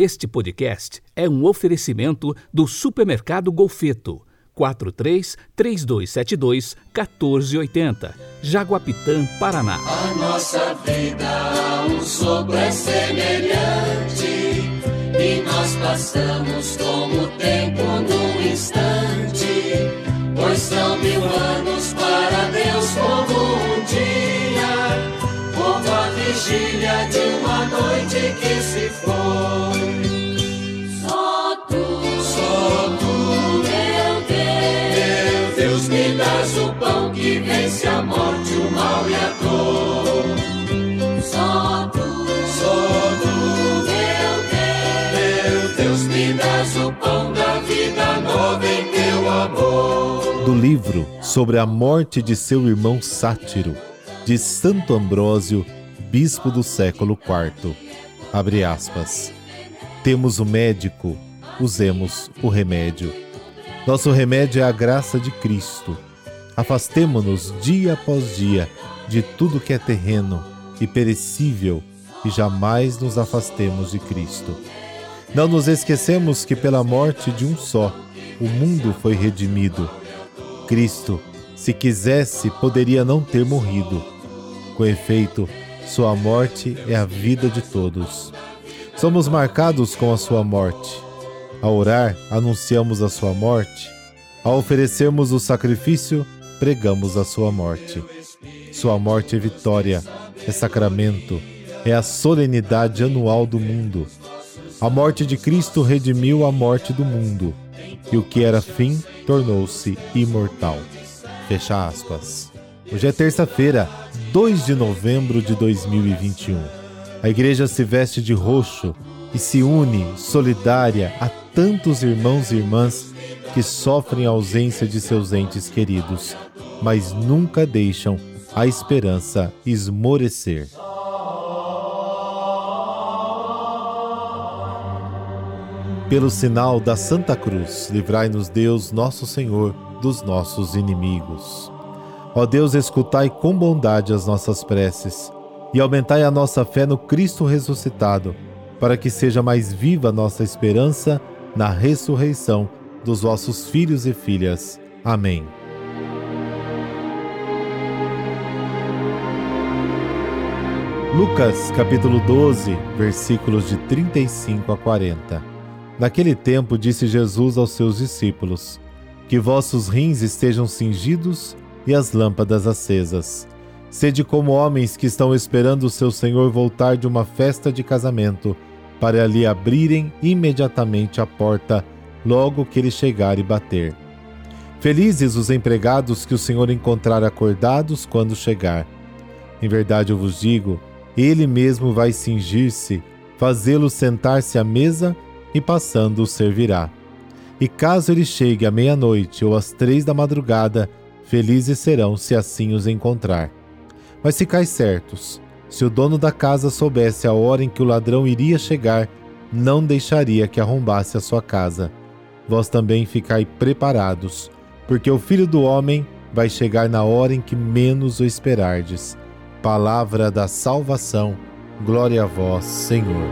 Este podcast é um oferecimento do Supermercado Golfeto. 43 3272 1480, Jaguapitã, Paraná. A nossa vida, um sopro é semelhante, e nós passamos como o tempo num instante, pois são mil anos para Deus como um dia, como a vigília de uma noite que se foi. Que vence a morte, o mal e a dor. Só tu, só tu, meu Deus, meu Deus, me dás o pão da vida nova em teu amor. do livro sobre a morte de seu irmão Sátiro, de Santo Ambrósio, bispo do século IV. Abre aspas. Temos o médico, usemos o remédio. Nosso remédio é a graça de Cristo. Afastemo-nos dia após dia de tudo que é terreno e perecível e jamais nos afastemos de Cristo. Não nos esquecemos que pela morte de um só, o mundo foi redimido. Cristo, se quisesse, poderia não ter morrido. Com efeito, sua morte é a vida de todos. Somos marcados com a sua morte. Ao orar, anunciamos a sua morte. Ao oferecermos o sacrifício, pregamos a sua morte. Sua morte é vitória, é sacramento, é a solenidade anual do mundo. A morte de Cristo redimiu a morte do mundo, e o que era fim tornou-se imortal. Fecha aspas. Hoje é terça-feira, 2 de novembro de 2021. A igreja se veste de roxo e se une solidária a tantos irmãos e irmãs que sofrem a ausência de seus entes queridos, mas nunca deixam a esperança esmorecer. Pelo sinal da Santa Cruz, livrai-nos Deus, nosso Senhor, dos nossos inimigos. Ó Deus, escutai com bondade as nossas preces e aumentai a nossa fé no Cristo ressuscitado, para que seja mais viva nossa esperança na ressurreição dos vossos filhos e filhas. Amém. Lucas capítulo 12, versículos de 35 a 40. Naquele tempo disse Jesus aos seus discípulos: Que vossos rins estejam cingidos e as lâmpadas acesas. Sede como homens que estão esperando o seu Senhor voltar de uma festa de casamento, para lhe abrirem imediatamente a porta logo que ele chegar e bater. Felizes os empregados que o Senhor encontrar acordados quando chegar. Em verdade eu vos digo, ele mesmo vai cingir-se, fazê-los sentar-se à mesa e passando os servirá. E caso ele chegue à meia-noite ou às três da madrugada, felizes serão se assim os encontrar. Mas ficai certos, se o dono da casa soubesse a hora em que o ladrão iria chegar, não deixaria que arrombasse a sua casa. Vós também ficai preparados, porque o filho do homem vai chegar na hora em que menos o esperardes. Palavra da salvação, glória a vós, Senhor.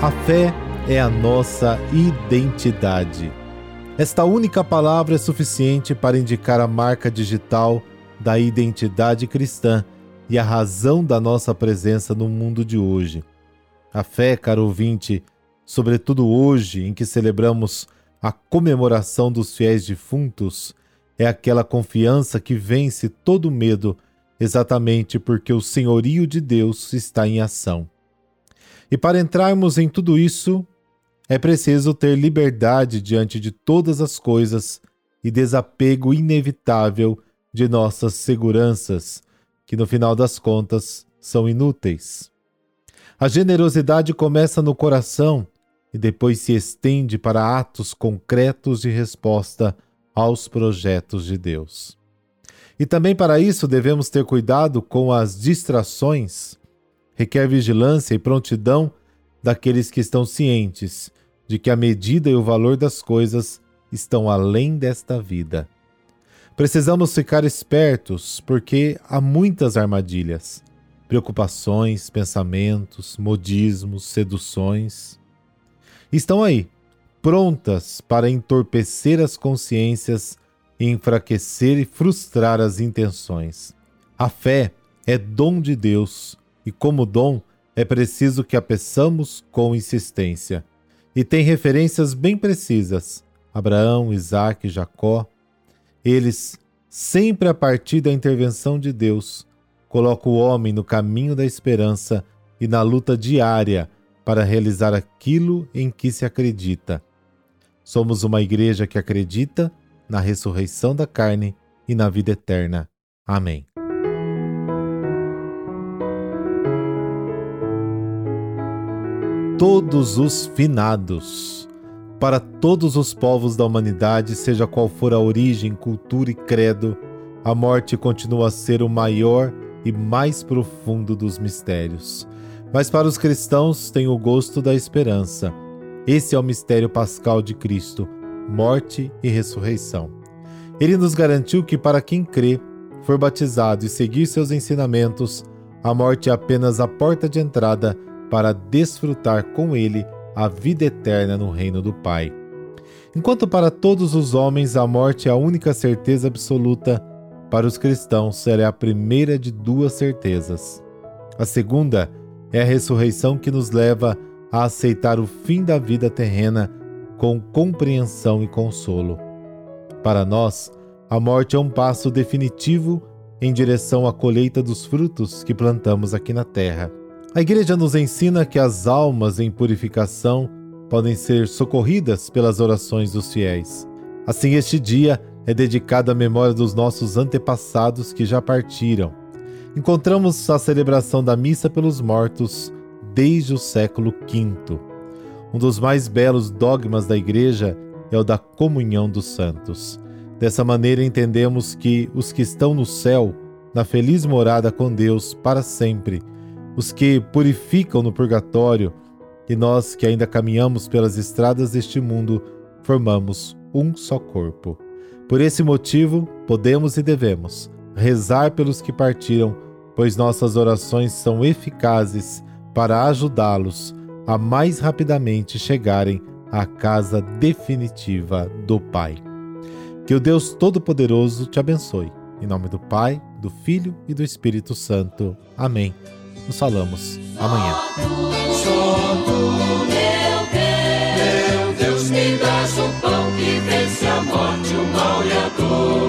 A fé é a nossa identidade. Esta única palavra é suficiente para indicar a marca digital da identidade cristã e a razão da nossa presença no mundo de hoje. A fé, caro ouvinte, sobretudo hoje em que celebramos a comemoração dos fiéis defuntos, é aquela confiança que vence todo medo, exatamente porque o senhorio de Deus está em ação. E para entrarmos em tudo isso, é preciso ter liberdade diante de todas as coisas e desapego inevitável de nossas seguranças, que no final das contas são inúteis. A generosidade começa no coração e depois se estende para atos concretos de resposta aos projetos de Deus. E também para isso devemos ter cuidado com as distrações. Requer vigilância e prontidão daqueles que estão cientes de que a medida e o valor das coisas estão além desta vida. Precisamos ficar espertos porque há muitas armadilhas, preocupações, pensamentos, modismos, seduções. Estão aí, prontas para entorpecer as consciências enfraquecer e frustrar as intenções. A fé é dom de Deus e, como dom, é preciso que a peçamos com insistência. E tem referências bem precisas: Abraão, Isaac, Jacó. Eles, sempre a partir da intervenção de Deus, colocam o homem no caminho da esperança e na luta diária para realizar aquilo em que se acredita. Somos uma igreja que acredita na ressurreição da carne e na vida eterna. Amém. Todos os finados. Para todos os povos da humanidade, seja qual for a origem, cultura e credo, a morte continua a ser o maior e mais profundo dos mistérios. Mas para os cristãos tem o gosto da esperança. Esse é o mistério pascal de Cristo, morte e ressurreição. Ele nos garantiu que para quem crê, for batizado e seguir seus ensinamentos, a morte é apenas a porta de entrada para desfrutar com ele a vida eterna no reino do Pai. Enquanto para todos os homens a morte é a única certeza absoluta, para os cristãos ela é a primeira de duas certezas. A segunda é a ressurreição que nos leva a aceitar o fim da vida terrena com compreensão e consolo. Para nós, a morte é um passo definitivo em direção à colheita dos frutos que plantamos aqui na terra. A Igreja nos ensina que as almas em purificação podem ser socorridas pelas orações dos fiéis. Assim, este dia é dedicado à memória dos nossos antepassados que já partiram. Encontramos a celebração da missa pelos mortos desde o século V. Um dos mais belos dogmas da Igreja é o da comunhão dos santos. Dessa maneira, entendemos que os que estão no céu, na feliz morada com Deus para sempre, os que purificam no purgatório, e nós que ainda caminhamos pelas estradas deste mundo, formamos um só corpo. Por esse motivo, podemos e devemos rezar pelos que partiram, pois nossas orações são eficazes para ajudá-los a mais rapidamente chegarem à casa definitiva do Pai. Que o Deus Todo-Poderoso te abençoe. Em nome do Pai, do Filho e do Espírito Santo. Amém. Nos falamos amanhã. Só tu, meu Deus, meu Deus, me dás o pão que vence a morte, o mal e a dor.